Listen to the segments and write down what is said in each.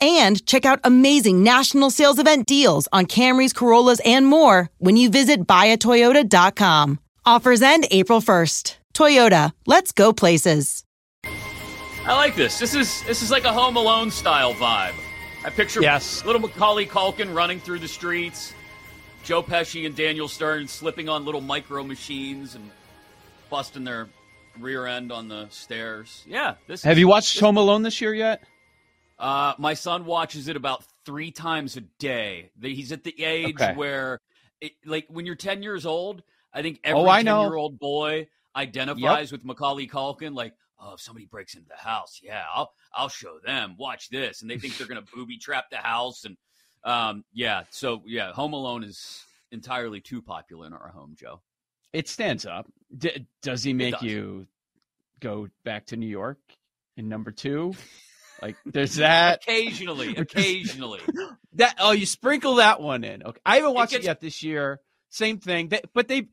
and check out amazing national sales event deals on Camrys, Corollas, and more when you visit buyatoyota.com. Offers end April 1st. Toyota, let's go places. I like this. This is this is like a Home Alone style vibe. I picture Yes. little Macaulay Culkin running through the streets, Joe Pesci and Daniel Stern slipping on little micro machines and busting their rear end on the stairs. Yeah, this. Have is- you watched Home Alone this year yet? Uh, my son watches it about three times a day. He's at the age Okay. where, it, like, when you're 10 years old, I think every Oh, I 10 know. year old boy identifies with Macaulay Culkin. Like, oh, if somebody breaks into the house, yeah, I'll I'll show them. Watch this, and they think they're gonna booby trap the house, and um, yeah. So yeah, Home Alone is entirely too popular in our home, Joe. It stands up. D- does he make does. you go back to New York in number two? Like, there's that. Occasionally, occasionally. That oh, you sprinkle that one in. Okay, I haven't watched it, gets- yet this year. Same thing. They, but they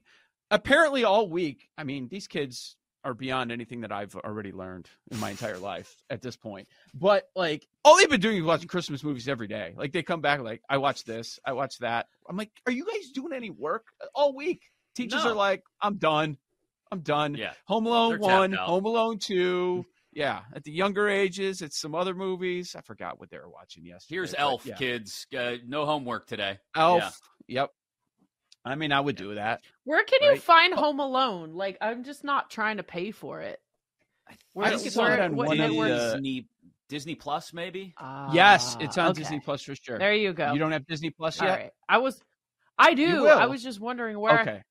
apparently all week. I mean, these kids are beyond anything that I've already learned in my entire life at this point. But like, all they've been doing is watching Christmas movies every day. Like they come back like, I watch this, I watch that. I'm like, are you guys doing any work all week? Teachers No. are like, I'm done. I'm done. Yeah. Home Alone They're one. Home Alone two. Yeah, at the younger ages, it's some other movies. I forgot what they were watching yesterday. Here's Elf, yeah. kids. Uh, no homework today. Elf. Yep. I mean, I would do that. Where can you Right. find Home Alone? Like, I'm just not trying to pay for it. Where, think it's where- on what one of network- the- Disney, Disney Plus, maybe. yes, it's Ah, on okay. Disney Plus for sure. There you go. You don't have Disney Plus yet? right. I was, I do. I was just wondering where. Okay.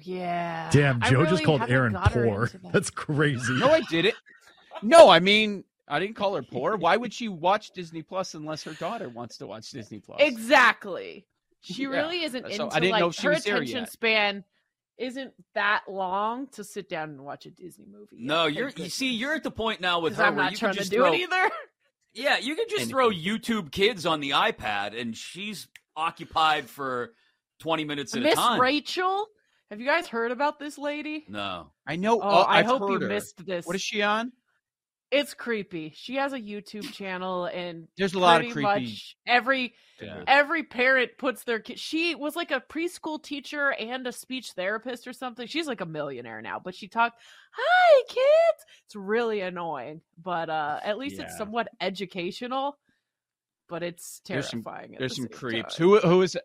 Yeah. Damn, Joe really just called haven't Erin poor. that. That's crazy. No, I did it. No, I mean, I didn't call her poor. Why would she watch Disney Plus unless her daughter wants to watch Disney Plus? Exactly. She Yeah. really isn't So into I didn't like know she her was attention span isn't that long to sit down and watch a Disney movie. No, you're. You see, you're at the point now with her I'm where not you trying can to just do throw. it either. Yeah, you can just throw YouTube Kids on the iPad, and she's occupied for twenty minutes at a Miss time. Rachel, have you guys heard about this lady? No. I know. Oh, I I've hope you her. missed this. What is she on? It's creepy. She has a YouTube channel, and There's a lot of creepy. much every Yeah. every parent puts their kid. She was like a preschool teacher and a speech therapist or something. She's like a millionaire now, but she talked, "Hi, kids." It's really annoying, but uh at least it's somewhat educational. But it's There's some- terrifying. There's the some creeps. time. Who who is?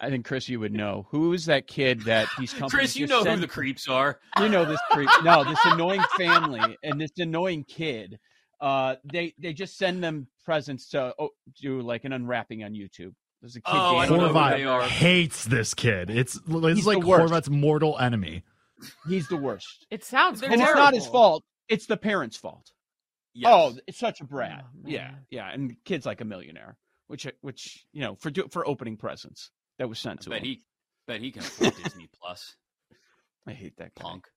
I think Chris, you would know. Who is that kid that these companies? Chris, you just know who the creeps are. you know this creep. No, this annoying family and this annoying kid. Uh, they they just send them presents to oh, do like an unwrapping on YouTube. There's a kid. Oh, I don't know who Horvat they are. hates this kid. It's it's He's like the worst. Horvat's mortal enemy. He's the worst. It sounds They're and it's not his fault. It's the parents' fault. Yes. Oh, it's such a brat. Oh, yeah, yeah, and the kid's like a millionaire, which which you know for do, for opening presents that was sent I to bet him. he bet he can afford Disney Plus. I hate that guy. Punk.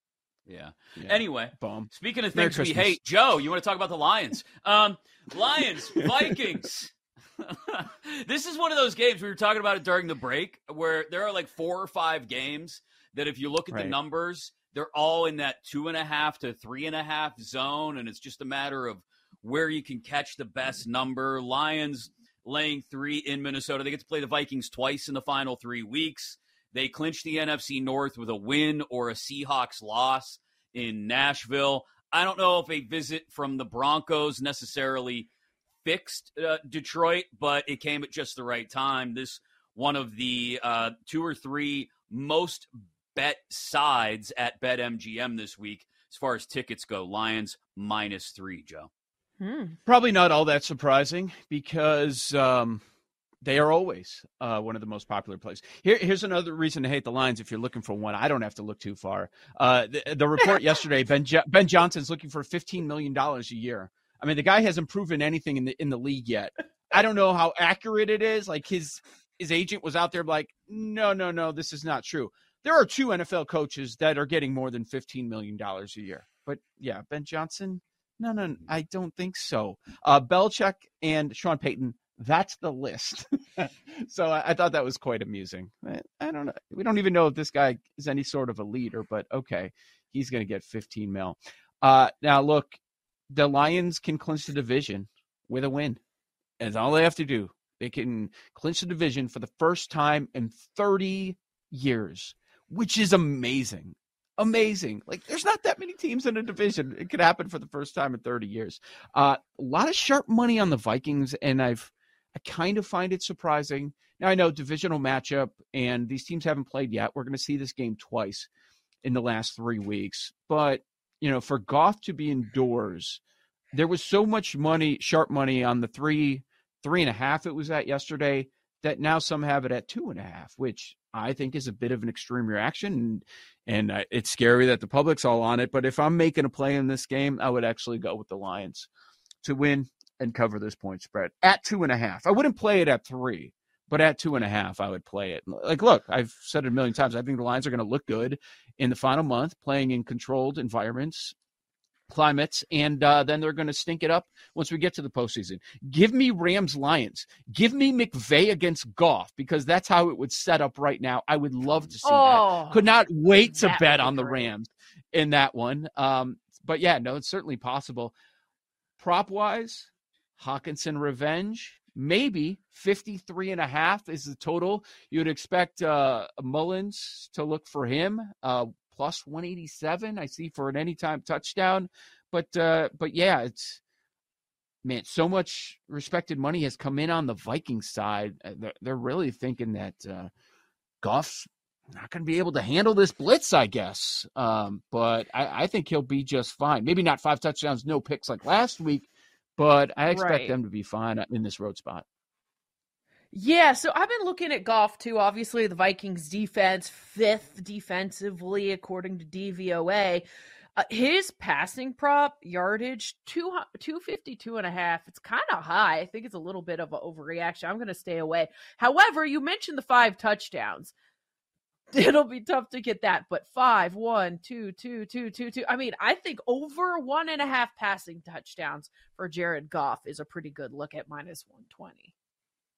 Yeah. Yeah. Anyway, Bum. speaking of things we hate, Joe, you want to talk about the Lions? Um, Lions, Vikings. this is one of those games we were talking about it during the break, where there are like four or five games that if you look at the numbers, they're all in that two and a half to three and a half zone, and it's just a matter of where you can catch the best number. Lions laying three in Minnesota. They get to play the Vikings twice in the final three weeks. They clinch the NFC North with a win or a Seahawks loss in Nashville. I don't know if a visit from the Broncos necessarily fixed uh, Detroit, but it came at just the right time. This one of the uh, two or three most bet sides at BetMGM this week as far as tickets go. Lions minus three, Joe. Hmm. Probably not all that surprising because um, they are always uh, one of the most popular plays. Here, here's another reason to hate the Lions. If you're looking for one, I don't have to look too far. Uh, the, the report yesterday: Ben jo- Ben Johnson's looking for 15 million dollars a year. I mean, the guy hasn't proven anything in the in the league yet. I don't know how accurate it is. Like his his agent was out there like, no, no, no, this is not true. There are two NFL coaches that are getting more than 15 million dollars a year. But yeah, Ben Johnson, no, no, I don't think so. Uh, Belichick and Sean Payton, that's the list. so I, I thought that was quite amusing. I, I don't know. We don't even know if this guy is any sort of a leader, but okay, he's going to get 15 mil. Uh, now look, the Lions can clinch the division with a win. That's all they have to do. They can clinch the division for the first time in 30 years, which is amazing. Amazing. Like there's not that many teams in a division. It could happen for the first time in 30 years. Uh, a lot of sharp money on the Vikings, and I've I kind of find it surprising. Now I know divisional matchup, and these teams haven't played yet. We're going to see this game twice in the last three weeks, but you know, for Goff to be indoors, there was so much money, sharp money on the three, three and a half it was at yesterday that now some have it at two and a half, which I think is a bit of an extreme reaction. And, and it's scary that the public's all on it. But if I'm making a play in this game, I would actually go with the Lions to win and cover this point spread at two and a half. I wouldn't play it at three, but at two and a half, I would play it. Like, look, I've said it a million times. I think the Lions are going to look good in the final month, playing in controlled environments, climates, and uh, then they're going to stink it up once we get to the postseason. Give me Rams Lions. Give me McVay against Goff because that's how it would set up right now. I would love to see Oh, that. Could not wait to bet on the. Rams in that one. Um, but yeah, no, it's certainly possible. Prop wise, Hockenson revenge. Maybe 53 and a half is the total. You would expect uh, Mullens to look for him. Uh, plus 187 I see for an anytime touchdown. But uh, but yeah, it's man, so much respected money has come in on the viking side. Uh, They're, they're really thinking that uh, Goff's not going to be able to handle this blitz, I guess. Um, but I, I think he'll be just fine. Maybe not five touchdowns, no picks like last week, but I expect Right. them to be fine in this road spot. Yeah, so I've been looking at Goff too. Obviously, the Vikings defense, fifth defensively, according to DVOA. Uh, his passing prop yardage, two, 252 and a half. It's kind of high. I think it's a little bit of an overreaction. I'm going to stay away. However, you mentioned the five touchdowns. It'll be tough to get that, but five, one, two, two, two, two, two. I mean, I think over one and a half passing touchdowns for Jared Goff is a pretty good look at minus 120.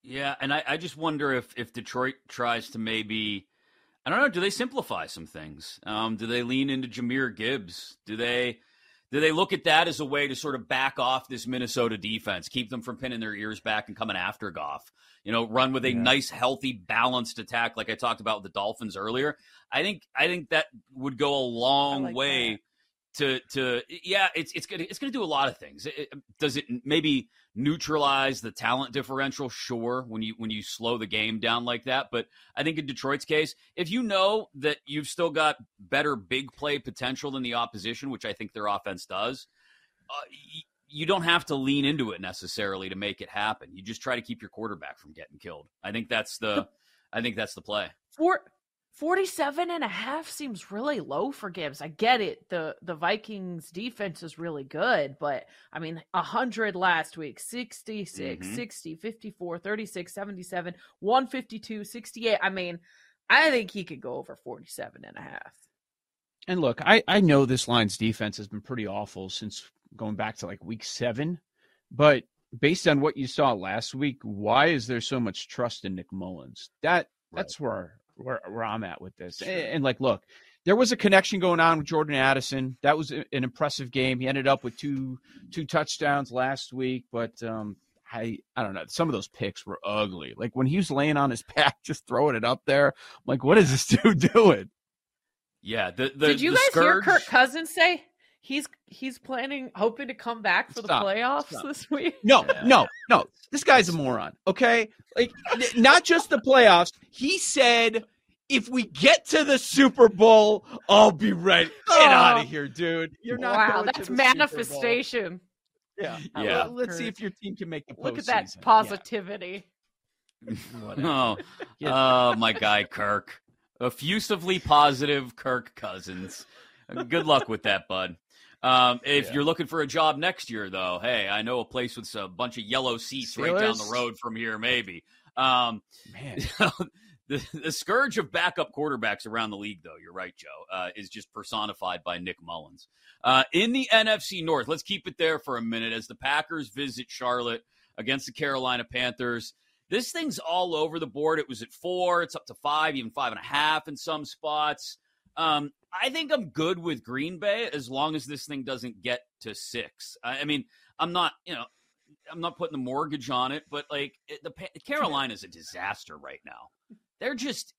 Yeah, and I, I just wonder if if Detroit tries to maybe I don't know, do they simplify some things? Um, do they lean into Jahmyr Gibbs? Do they do they look at that as a way to sort of back off this Minnesota defense, keep them from pinning their ears back and coming after Goff? You know, run with a Yeah. nice, healthy, balanced attack, like I talked about with the Dolphins earlier. I think I think that would go a long like way that. to to yeah, it's it's gonna it's gonna do a lot of things. It- does it maybe neutralize the talent differential? Sure, when you when you slow the game down like that. But I think in Detroit's case, if you know that you've still got better big play potential than the opposition, which I think their offense does, uh, y- you don't have to lean into it necessarily to make it happen. You just try to keep your quarterback from getting killed. I think that's the I think that's the play. 47 and a half seems really low for Gibbs. I get it. The the Vikings defense is really good, but I mean 100 last week, 66, mm-hmm. 60, 54, 36, 77, 152, 68. I mean, I think he could go over 47 and a half. And look, I I know this line's defense has been pretty awful since going back to like week 7, but based on what you saw last week, why is there so much trust in Nick Mullens? That right. that's where where, where I'm at with this. Sure. And, and, like, look, there was a connection going on with Jordan Addison. That was an impressive game. He ended up with two two touchdowns last week, but um, I I don't know. Some of those picks were ugly. Like when he was laying on his back, just throwing it up there. I'm like, what is this dude doing? Yeah. The, the did you the guys scourge... hear Kirk Cousins say he's he's planning hoping to come back for Stop. the playoffs Stop. this week. No, no, no. This guy's a moron. Okay, like not just the playoffs. He said. If we get to the Super Bowl, I'll be ready. Get oh. out of here, dude. You're not. Wow, that's manifestation. Yeah, yeah. let's see if your team can make the postseason. Look at that positivity. Oh, yeah. oh, oh, my guy Kirk, effusively positive Kirk Cousins. Good luck with that, bud. Um, if yeah. you're looking for a job next year, though, hey, I know a place with a bunch of yellow seats Steelers? right down the road from here, maybe. Um, Man. the, the scourge of backup quarterbacks around the league, though, you're right, Joe, uh, is just personified by Nick Mullens. Uh, in the NFC North, let's keep it there for a minute as the Packers visit Charlotte against the Carolina Panthers. This thing's all over the board. It was at four, it's up to five, even five and a half in some spots. Um, I think I'm good with Green Bay as long as this thing doesn't get to six. I, I mean, I'm not, you know, I'm not putting the mortgage on it, but like it, the Carolina is a disaster right now. They're just.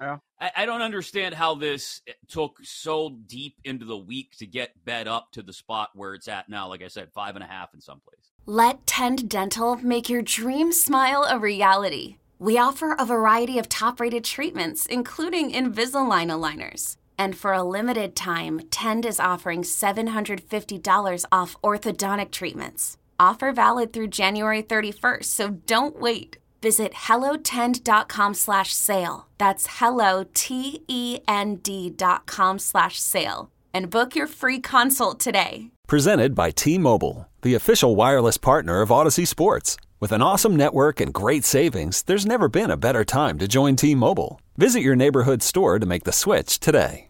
Yeah. I, I, don't understand how this eh, took so deep into the week to get bet up to the spot where it's at now. Like I said, five and a half in some place. Let Tend Dental make your dream smile a reality. We offer a variety of top rated treatments, including Invisalign aligners. And for a limited time, Tend is offering $750 off orthodontic treatments. Offer valid through January 31st, so don't wait. Visit hellotend.com slash sale. That's hello, T-E-N-D dot com slash sale. And book your free consult today. Presented by T-Mobile, the official wireless partner of Audacy Sports. With an awesome network and great savings, there's never been a better time to join T-Mobile. Visit your neighborhood store to make the switch today.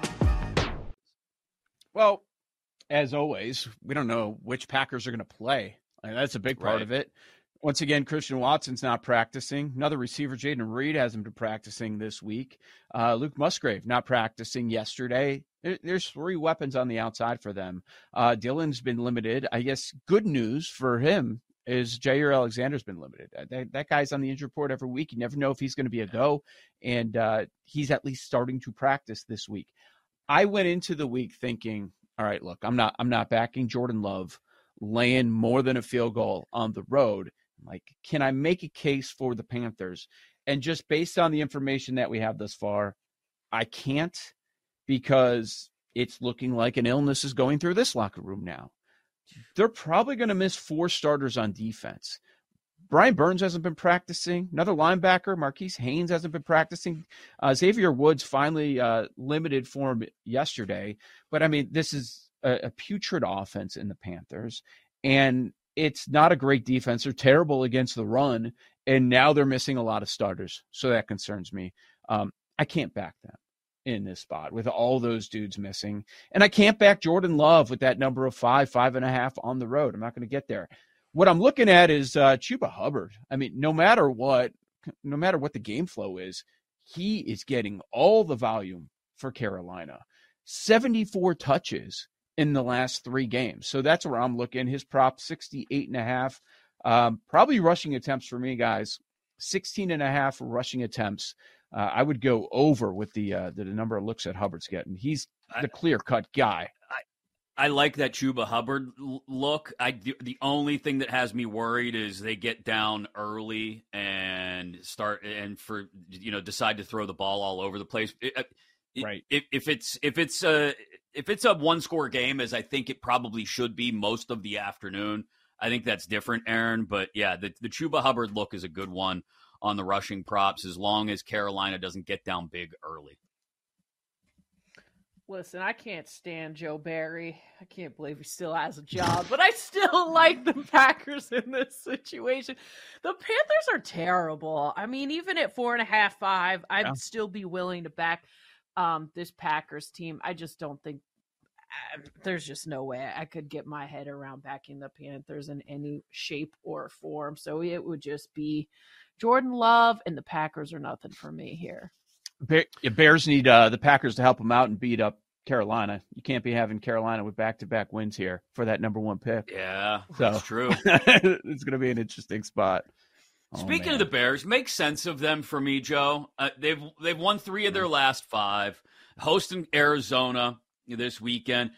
Well, as always, we don't know which Packers are going to play. Like, that's a big part right. of it. Once again, Christian Watson's not practicing. Another receiver, Jayden Reed, hasn't been practicing this week. Uh, Luke Musgrave not practicing yesterday. There, there's three weapons on the outside for them. Uh, Dillon's been limited. I guess good news for him is Jaire Alexander's been limited. That, that, guy's on the injury report every week. You never know if he's going to be a go, and uh, he's at least starting to practice this week. I went into the week thinking, all right, look, I'm not I'm not backing Jordan Love laying more than a field goal on the road. Like, can I make a case for the Panthers? And just based on the information that we have thus far, I can't because it's looking like an illness is going through this locker room now. They're probably going to miss four starters on defense. Brian Burns hasn't been practicing. Another linebacker, Marquis Haynes, hasn't been practicing. Uh, Xavier Woods finally uh, limited form yesterday. But I mean, this is a, a, putrid offense in the Panthers, and it's not a great defense. They're terrible against the run, and now they're missing a lot of starters. So that concerns me. Um, I can't back them. in this spot with all those dudes missing. And I can't back Jordan Love with that number of five, five and a half on the road. I'm not going to get there. What I'm looking at is uh, Chuba Hubbard. I mean, no matter what, no matter what the game flow is, he is getting all the volume for Carolina. 74 touches in the last three games. So that's where I'm looking. His prop 68 and a half. Um, probably rushing attempts for me, guys. 16 and a half rushing attempts. Uh, I would go over with the, uh, the, the number of looks that Hubbard's getting. He's the clear cut guy. I, like that Chuba Hubbard look. I the only thing that has me worried is they get down early and start and for you know decide to throw the ball all over the place. It, uh, it, right. If, if it's if it's a if it's a one score game, as I think it probably should be most of the afternoon, I think that's different, Erin. But yeah, the the Chuba Hubbard look is a good one on the rushing props as long as Carolina doesn't get down big early. Listen, I can't stand Joe Barry. I can't believe he still has a job, but I still like the Packers in this situation. The Panthers are terrible. I mean, even at four and a half, five, I'd yeah. still be willing to back um, this Packers team. I just don't think uh, there's just no way I could get my head around backing the Panthers in any shape or form. So it would just be Jordan Love and the Packers are nothing for me here. Bears need uh, the Packers to help them out and beat up Carolina. You can't be having Carolina with back to back wins here for that number one pick. Yeah, so, that's true. it's going to be an interesting spot. Oh, Speaking man. of the Bears, make sense of them for me, Joe. Uh, they've they've won three of their last five, hosting Arizona this weekend.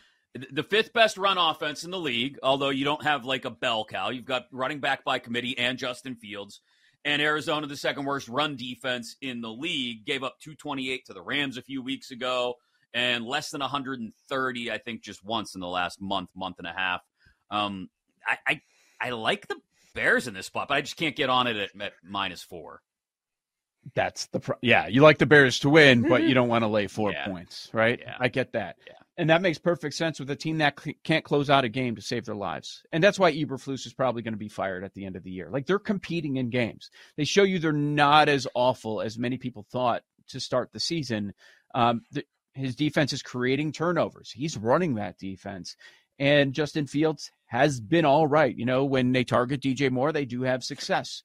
The fifth best run offense in the league, although you don't have like a bell cow. You've got running back by committee and Justin Fields and Arizona, the second worst run defense in the league, gave up 228 to the Rams a few weeks ago and less than 130, I think, just once in the last month, month and a half. Um, I, I, I like the Bears in this spot, but I just can't get on it at, at minus four. That's the pro- yeah. You like the Bears to win, but you don't want to lay four yeah. points, right? Yeah. I get that. Yeah. And that makes perfect sense with a team that can't close out a game to save their lives. And that's why Eberflus is probably going to be fired at the end of the year. Like they're competing in games. They show you they're not as awful as many people thought to start the season. Um, the, his defense is creating turnovers. He's running that defense. And Justin Fields has been all right. You know, when they target DJ Moore, they do have success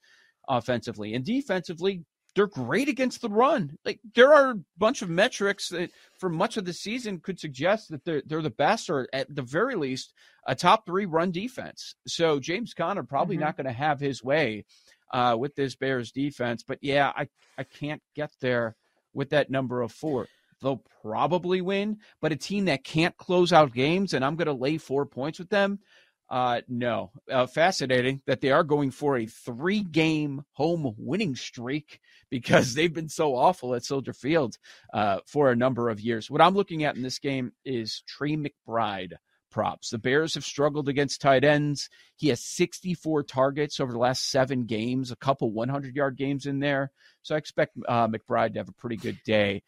offensively. And defensively, they're great against the run. Like there are a bunch of metrics that for much of the season could suggest that they're they're the best or at the very least a top three run defense. So James Conner probably mm-hmm. not going to have his way uh, with this Bears defense. But yeah, I I can't get there with that number of four. They'll probably win, but a team that can't close out games, and I'm going to lay four points with them. Uh, no. Uh, fascinating that they are going for a three game home winning streak because they've been so awful at Soldier Field uh, for a number of years. What I'm looking at in this game is Trey McBride props. The Bears have struggled against tight ends. He has 64 targets over the last seven games, a couple 100 yard games in there. So I expect uh, McBride to have a pretty good day.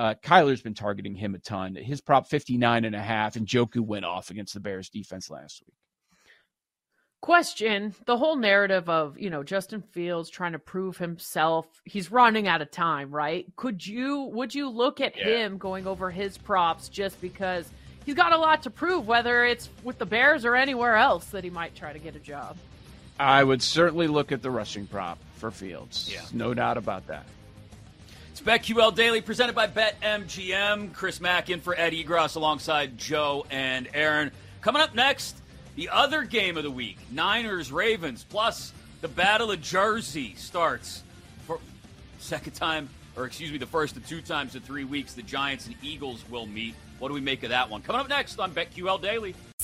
Uh, Kyler's been targeting him a ton. His prop 59 and a half, and Njoku went off against the Bears defense last week. Question the whole narrative of you know justin fields trying to prove himself he's running out of time right? Could you would you look at yeah. him going over his props just because he's got a lot to prove whether it's with the bears or anywhere else that he might try to get a job? I would certainly look at the rushing prop for fields. Yeah. No doubt about that it's BetQL Daily presented by BetMGM. Chris Mack in for Ed Egros alongside Joe and Erin. Coming up next, the other game of the week, Niners Ravens, plus the Battle of Jersey starts for second time, or excuse me, the first of two times in three weeks. The Giants and Eagles will meet. What do we make of that one? Coming up next on BetQL Daily.